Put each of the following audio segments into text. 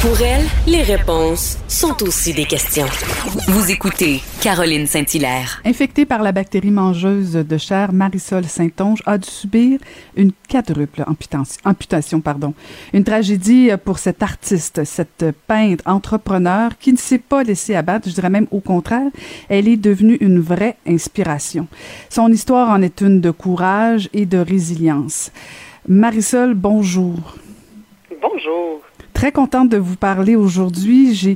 Pour elle, les réponses sont aussi des questions. Vous écoutez Caroline Saint-Hilaire. Infectée par la bactérie mangeuse de chair, Marisol Saint-Onge a dû subir une quadruple amputation. amputation pardon. Une tragédie pour cette artiste, cette peintre entrepreneur qui ne s'est pas laissée abattre, je dirais même au contraire, elle est devenue une vraie inspiration. Son histoire en est une de courage et de résilience. Marisol, bonjour. Bonjour. Très contente de vous parler aujourd'hui. J'ai,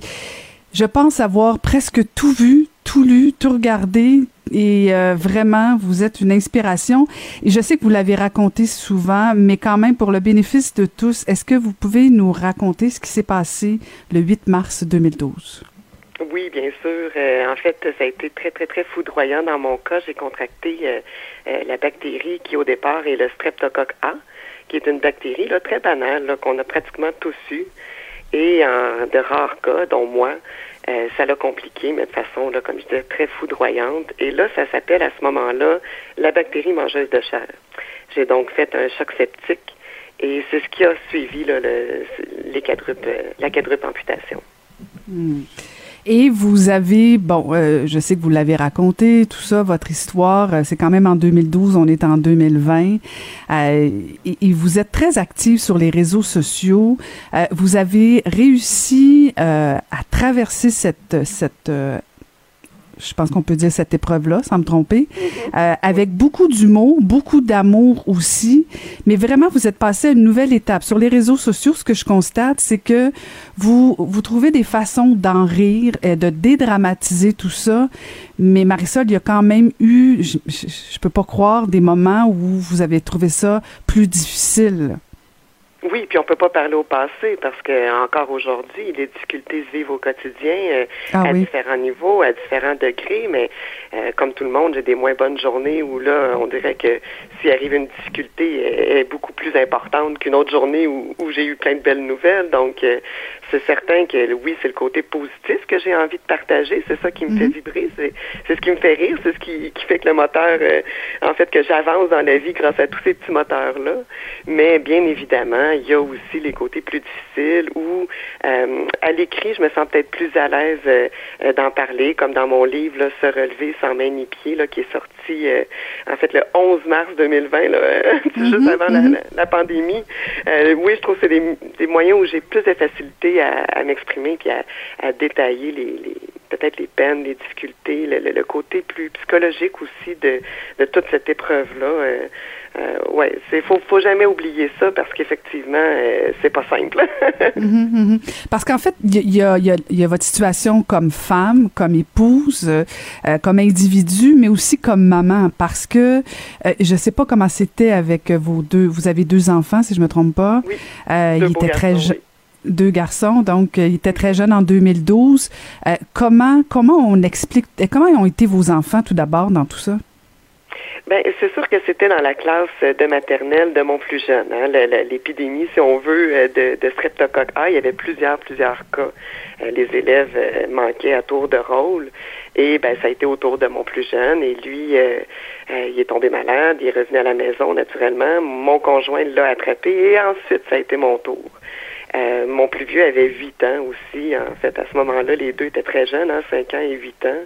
je pense avoir presque tout vu, tout lu, tout regardé et euh, vraiment, vous êtes une inspiration. Et je sais que vous l'avez raconté souvent, mais quand même, pour le bénéfice de tous, est-ce que vous pouvez nous raconter ce qui s'est passé le 8 mars 2012? Oui, bien sûr. Euh, en fait, ça a été très, très, très foudroyant dans mon cas. J'ai contracté euh, la bactérie qui, au départ, est le streptocoque A qui est une bactérie là, très banale qu'on a pratiquement tous eu. Et en de rares cas, dont moi, euh, ça l'a compliqué, mais de façon, là, comme je très foudroyante. Et là, ça s'appelle à ce moment-là la bactérie mangeuse de chair. J'ai donc fait un choc septique et c'est ce qui a suivi là, le, les la quadruple amputation. Hmm. Et vous avez, bon, euh, je sais que vous l'avez raconté, tout ça, votre histoire, euh, c'est quand même en 2012, on est en 2020, euh, et, vous êtes très active sur les réseaux sociaux. Euh, vous avez réussi à traverser cette, cette je pense qu'on peut dire cette épreuve-là, sans me tromper, mm-hmm. euh, avec beaucoup d'humour, beaucoup d'amour aussi. Mais vraiment, vous êtes passé à une nouvelle étape. Sur les réseaux sociaux, ce que je constate, c'est que vous, vous trouvez des façons d'en rire et de dédramatiser tout ça. Mais Marisol, il y a quand même eu, je, je, je peux pas croire, des moments où vous avez trouvé ça plus difficile. Oui, puis on peut pas parler au passé parce que encore aujourd'hui, les difficultés se vivent au quotidien euh, ah à différents niveaux, à différents degrés, mais euh, comme tout le monde, j'ai des moins bonnes journées où là, on dirait que s'il arrive une difficulté, elle est beaucoup plus importante qu'une autre journée où, où j'ai eu plein de belles nouvelles. Donc, euh, c'est certain que oui, c'est le côté positif que j'ai envie de partager. C'est ça qui me fait mhm. vibrer. C'est, c'est ce qui me fait rire. C'est ce qui, qui fait que le moteur, euh, en fait, que j'avance dans la vie grâce à tous ces petits moteurs-là. Mais bien évidemment, il y a aussi les côtés plus difficiles où, euh, à l'écrit, je me sens peut-être plus à l'aise euh, d'en parler, comme dans mon livre là, Se relever sans main ni pied, là, qui est sorti, en fait, le 11 mars 2020, là, juste mhm, avant mhm. la, pandémie. oui, je trouve que c'est des, des moyens où j'ai plus de facilité à, m'exprimer puis à, détailler les, peut-être les peines, les difficultés, le, côté plus psychologique aussi de, toute cette épreuve-là. Euh, euh, ouais, c'est faut faut jamais oublier ça parce qu'effectivement euh, c'est pas simple. Mhm, mhm. Parce qu'en fait il y a, y, a, y a, votre situation comme femme, comme épouse, comme individu, mais aussi comme maman parce que je sais pas comment c'était avec vos deux. Vous avez deux enfants si je me trompe pas. Oui, ils étaient très jeunes deux garçons, donc euh, ils étaient très jeunes en 2012. Euh, comment comment on explique euh, comment ont été vos enfants tout d'abord dans tout ça? Ben, c'est sûr que c'était dans la classe de maternelle de mon plus jeune. Hein, L'épidémie, si on veut, de, de streptocoque A, il y avait plusieurs, plusieurs cas. les élèves manquaient à tour de rôle. Et ben, ça a été autour de mon plus jeune. Et lui, il est tombé malade. Il est revenu à la maison naturellement. Mon conjoint l'a attrapé. Et ensuite, ça a été mon tour. Euh, mon plus vieux avait 8 ans aussi. En fait, à ce moment-là, les deux étaient très jeunes, hein, 5 ans et 8 ans.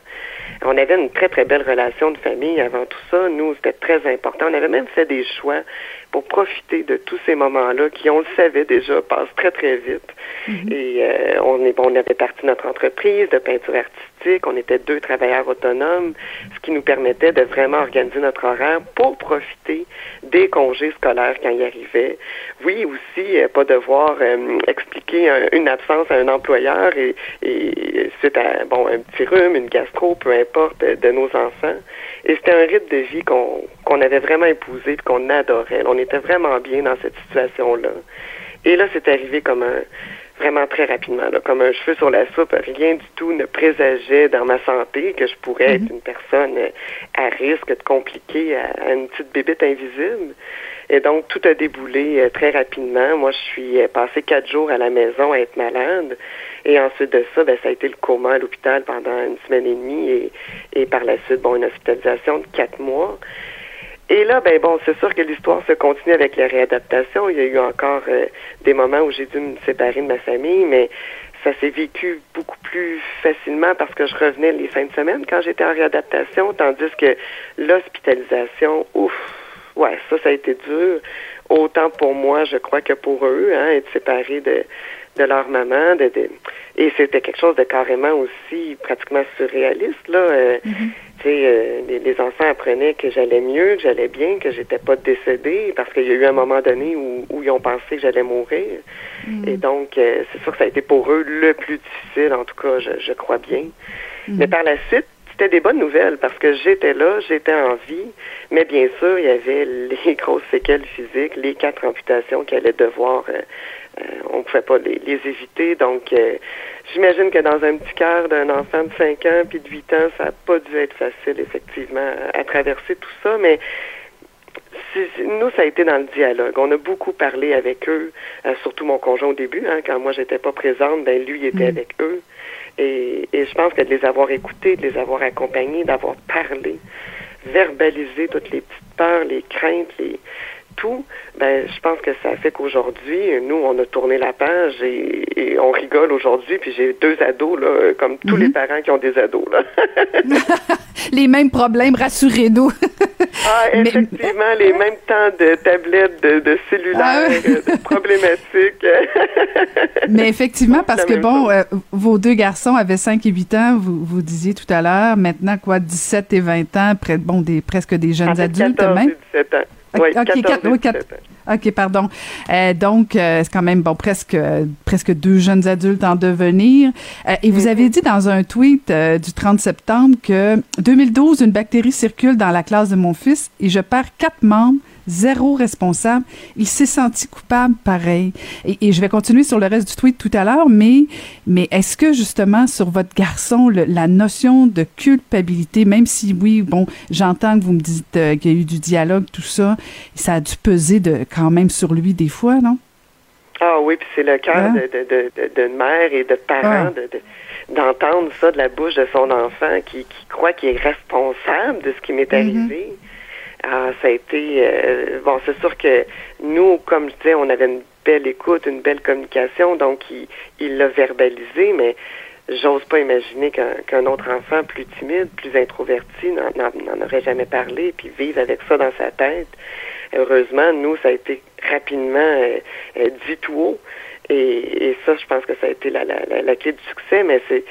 On avait une très, très belle relation de famille avant tout ça. Nous, c'était très important. On avait même fait des choix pour profiter de tous ces moments-là qui, on le savait déjà, passent très, très vite. Mm-hmm. Et euh, on, est, on avait parti notre entreprise de peinture artistique. On était deux travailleurs autonomes, ce qui nous permettait de vraiment organiser notre horaire pour profiter des congés scolaires quand il arrivait. Oui, aussi, euh, pas devoir euh, expliquer une absence à un employeur et, et c'est à, bon, un petit rhume, une gastro, peu importe, de nos enfants. Et c'était un rythme de vie qu'on qu'on avait vraiment épousé et qu'on adorait. On était vraiment bien dans cette situation-là. Et là, c'est arrivé comme un vraiment très rapidement, là, comme un cheveu sur la soupe. Rien du tout ne présageait dans ma santé que je pourrais être mhm. une personne à risque de compliquer à, une petite bébête invisible. Et donc, tout a déboulé euh, très rapidement. Moi, je suis euh, passé quatre jours à la maison à être malade. Et ensuite de ça, ben, ça a été le coma à l'hôpital pendant une semaine et demie et, et par la suite, bon, une hospitalisation de quatre mois. Et là, ben bon, c'est sûr que l'histoire se continue avec les réadaptations. Il y a eu encore euh, des moments où j'ai dû me séparer de ma famille, mais ça s'est vécu beaucoup plus facilement parce que je revenais les fins de semaine quand j'étais en réadaptation, tandis que l'hospitalisation, ouf, ouais, ça, ça a été dur. Autant pour moi, je crois, que pour eux, hein, être séparés de, de leur maman. De, et c'était quelque chose de carrément aussi pratiquement surréaliste. Là. Euh, mm-hmm. Euh, les, les, enfants apprenaient que j'allais mieux, que j'allais bien, que j'étais pas décédée, parce qu'il y a eu un moment donné où, où ils ont pensé que j'allais mourir. Mm. Et donc, euh, c'est sûr que ça a été pour eux le plus difficile, en tout cas, je, je crois bien. Mm. Mais par la suite, c'était des bonnes nouvelles parce que j'étais là, j'étais en vie, mais bien sûr, il y avait les grosses séquelles physiques, les quatre amputations qu'elle allait devoir euh, on ne pouvait pas les, éviter. Donc, euh, j'imagine que dans un petit cœur d'un enfant de 5 ans puis de 8 ans, ça n'a pas dû être facile, effectivement, à, traverser tout ça. Mais nous, ça a été dans le dialogue. On a beaucoup parlé avec eux, euh, surtout mon conjoint au début. Hein, quand moi, j'étais pas présente, ben lui, il était mm. avec eux. Et, et je pense que de les avoir écoutés, de les avoir accompagnés, d'avoir parlé, verbalisé toutes les petites peurs, les craintes, les tout, ben, je pense que ça fait qu'aujourd'hui, nous, on a tourné la page et, on rigole aujourd'hui. Puis j'ai deux ados, là, comme tous les mhm. parents qui ont des ados. Là. les mêmes problèmes, rassurez-nous. ah, effectivement, les mêmes temps de tablettes, de, de cellulaires, ah de problématiques. Mais effectivement, parce que bon, euh, vos deux garçons avaient 5 et 8 ans, vous, vous disiez tout à l'heure, maintenant quoi, 17 et 20 ans, près, bon, des, presque des jeunes adultes 14 même? Et 17 ans. Oui, OK, pardon. Euh, donc, euh, c'est quand même bon, presque, presque deux jeunes adultes en devenir. Euh, et vous mm-hmm. avez dit dans un tweet du 30 septembre que 2012, une bactérie circule dans la classe de mon fils et je perds quatre membres zéro responsable. Il s'est senti coupable pareil. Et, je vais continuer sur le reste du tweet tout à l'heure, mais, mais est-ce que justement sur votre garçon, la notion de culpabilité, même si oui, bon, j'entends que vous me dites euh, qu'il y a eu du dialogue, tout ça, ça a dû peser de, quand même sur lui des fois, non? Ah oui, puis c'est le cœur hein? de, de, de, mère et de parents de, d'entendre ça de la bouche de son enfant qui, qui croit qu'il est responsable de ce qui m'est mm-hmm. arrivé. Ah, ça a été euh, bon. C'est sûr que nous, comme je disais, on avait une belle écoute, une belle communication, donc il l'a verbalisé, mais j'ose pas imaginer qu'un autre enfant plus timide, plus introverti, n'en aurait jamais parlé, puis vivre avec ça dans sa tête. Heureusement, nous, ça a été rapidement euh, euh, dit tout haut. Et, et, ça, je pense que ça a été la, la, la clé du succès, mais c'est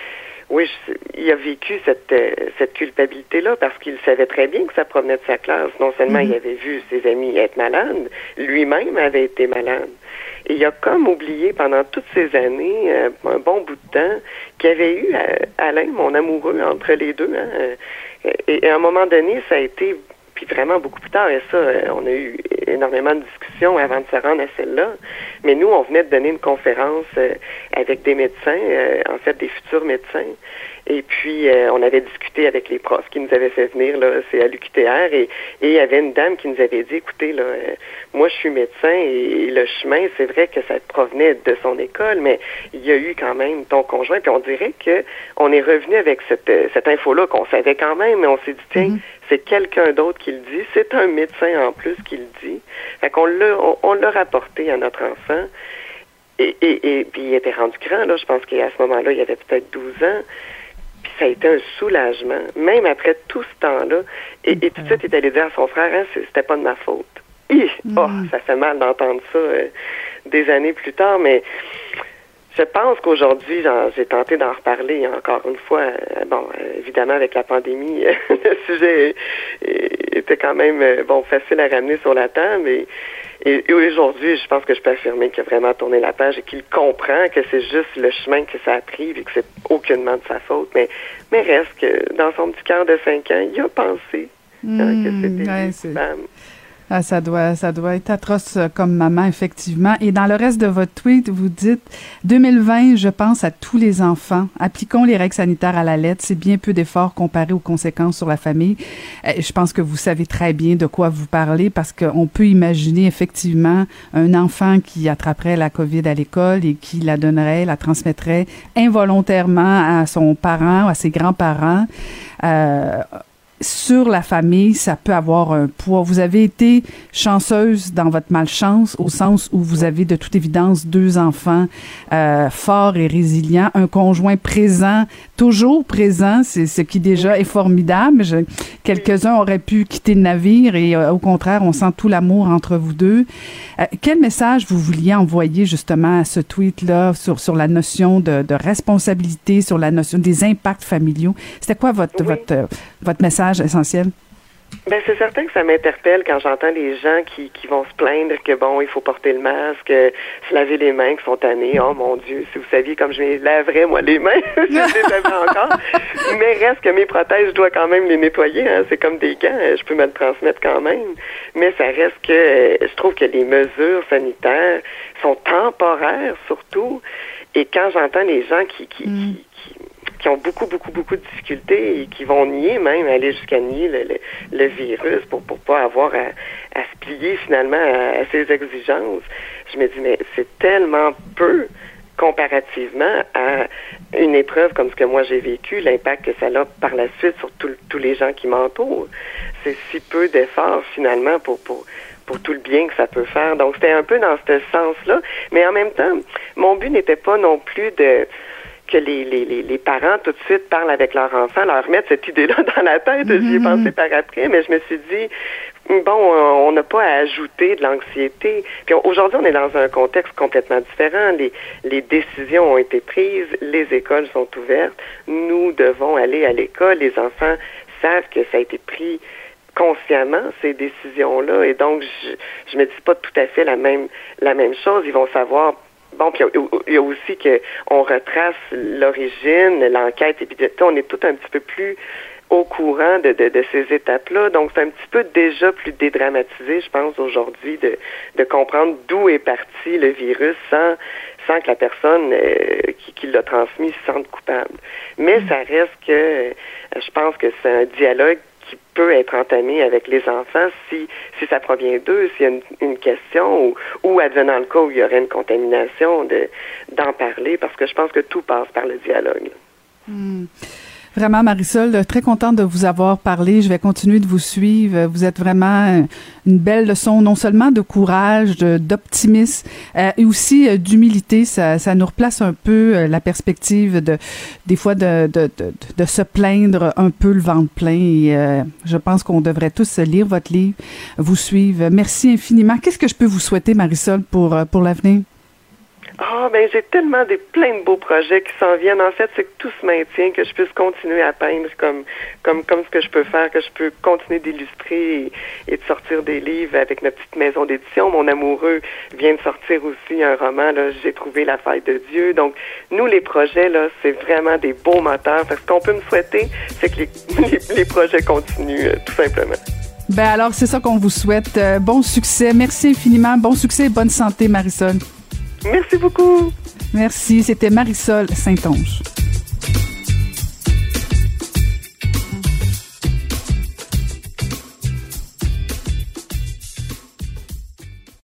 oui, il a vécu cette, euh, cette culpabilité-là parce qu'il savait très bien que ça provenait de sa classe. Non seulement il mhm. avait vu ses amis être malades, lui-même avait été malade. Et il a comme oublié pendant toutes ces années, euh, un bon bout de temps, qu'il avait eu euh, Alain, mon amoureux, entre les deux. Hein, et, à un moment donné, ça a été puis vraiment beaucoup plus tard, et ça, on a eu énormément de discussions avant de se rendre à celle-là. Mais nous, on venait de donner une conférence avec des médecins, en fait des futurs médecins, et puis, euh, on avait discuté avec les profs qui nous avaient fait venir, là, c'est à l'UQTR, et, il y avait une dame qui nous avait dit, écoutez, là, euh, moi, je suis médecin, et, le chemin, c'est vrai que ça provenait de son école, mais il y a eu quand même ton conjoint, puis on dirait que on est revenu avec cette, euh, cette info-là qu'on savait quand même, mais on s'est dit, tiens, mm-hmm. C'est quelqu'un d'autre qui le dit, c'est un médecin en plus qui le dit. Fait qu'on l'a, on l'a rapporté à notre enfant. Et, et, et puis il était rendu grand, là. Je pense qu'à ce moment-là, il avait peut-être 12 ans. Puis ça a été un soulagement, même après tout ce temps-là. Et, tout de suite, il est allé dire à son frère, hein, c'était pas de ma faute. Mm. Oh, ça fait mal d'entendre ça euh, des années plus tard, mais je pense qu'aujourd'hui, j'ai tenté d'en reparler encore une fois. Euh, bon, euh, évidemment, avec la pandémie, le sujet était quand même bon facile à ramener sur la table, mais et, aujourd'hui, je pense que je peux affirmer qu'il a vraiment tourné la page et qu'il comprend que c'est juste le chemin que ça a pris et que c'est aucunement de sa faute. Mais, mais reste que dans son petit cœur de 5 ans, il a pensé hein, que hmm, c'était une femme. Ah, ça doit, ça doit être atroce euh, comme maman, effectivement. Et dans le reste de votre tweet, vous dites 2020, je pense à tous les enfants. Appliquons les règles sanitaires à la lettre. C'est bien peu d'efforts comparé aux conséquences sur la famille. Euh, je pense que vous savez très bien de quoi vous parlez parce qu'on peut imaginer effectivement un enfant qui attraperait la COVID à l'école et qui la donnerait, la transmettrait involontairement à son parent, à ses grands-parents. Euh, sur la famille, ça peut avoir un poids. Vous avez été chanceuse dans votre malchance au sens où vous avez de toute évidence deux enfants euh, forts et résilients, un conjoint présent, toujours présent, c'est ce qui déjà est formidable. Quelques-uns auraient pu quitter le navire et euh, au contraire, on sent tout l'amour entre vous deux. Euh, quel message vous vouliez envoyer justement à ce tweet-là sur, sur la notion de, de responsabilité, sur la notion des impacts familiaux? C'était quoi votre, votre, euh, votre message essentiel? Ben c'est certain que ça m'interpelle quand j'entends les gens qui, qui vont se plaindre que bon, il faut porter le masque, se laver les mains, qui sont tannés. Oh mon Dieu, si vous saviez comme je les laverais moi les mains, je les laverais encore. Mais reste que mes prothèses, je dois quand même les nettoyer. Hein. C'est comme des gants, je peux me le transmettre quand même. Mais ça reste que euh, je trouve que les mesures sanitaires sont temporaires surtout. Et quand j'entends les gens qui, qui, mm. qui qui ont beaucoup, beaucoup, beaucoup de difficultés et qui vont nier même, aller jusqu'à nier le, virus pour ne pas avoir à, à, se plier finalement à, ces exigences. Je me dis, mais c'est tellement peu comparativement à une épreuve comme ce que moi j'ai vécu, l'impact que ça a par la suite sur tous les gens qui m'entourent. C'est si peu d'efforts finalement pour, pour, pour tout le bien que ça peut faire. Donc c'était un peu dans ce sens-là. Mais en même temps, mon but n'était pas non plus de que les, les, les, parents tout de suite parlent avec leur enfant, leur mettre cette idée-là dans la tête. J'y ai mm-hmm. pensé par après, mais je me suis dit, bon, on n'a pas à ajouter de l'anxiété. Puis aujourd'hui, on est dans un contexte complètement différent. Les, les décisions ont été prises, les écoles sont ouvertes, nous devons aller à l'école, les enfants savent que ça a été pris consciemment ces décisions-là et donc je je me dis pas tout à fait la même la même chose ils vont savoir Bon, puis il y a aussi que on retrace l'origine, l'enquête, et puis on est tout un petit peu plus au courant de, de, ces étapes-là. Donc, c'est un petit peu déjà plus dédramatisé, je pense, aujourd'hui, de, de comprendre d'où est parti le virus sans, sans que la personne euh, qui, qui l'a transmis se sente coupable. Mais ça reste que euh, je pense que c'est un dialogue qui peut être entamé avec les enfants si, si ça provient d'eux, s'il y a une, une question ou, ou, advenant le cas où il y aurait une contamination, de, d'en parler, parce que je pense que tout passe par le dialogue. Hmm. Vraiment, Marisol, très contente de vous avoir parlé. Je vais continuer de vous suivre. Vous êtes vraiment une belle leçon, non seulement de courage, d'optimisme, euh, et aussi euh, d'humilité. Ça, ça nous replace un peu euh, la perspective de, des fois, de, de, de, de, se plaindre un peu le ventre plein. Euh, je pense qu'on devrait tous lire votre livre, vous suivre. Merci infiniment. Qu'est-ce que je peux vous souhaiter, Marisol, pour, pour l'avenir? Ah, ben j'ai tellement des plein de beaux projets qui s'en viennent. En fait, c'est que tout se maintient, que je puisse continuer à peindre comme ce que je peux faire, que je peux continuer d'illustrer et, de sortir des livres avec ma petite maison d'édition. Mon amoureux vient de sortir aussi un roman. Là, j'ai trouvé la faille de Dieu. Donc, nous les projets là, c'est vraiment des beaux moteurs. Parce qu'on peut me souhaiter, c'est que les, les, projets continuent euh, tout simplement. Ben alors, c'est ça qu'on vous souhaite. Euh, bon succès. Merci infiniment. Bon succès et bonne santé, Marisol. Merci beaucoup. Merci. C'était Marisol Saint-Onge.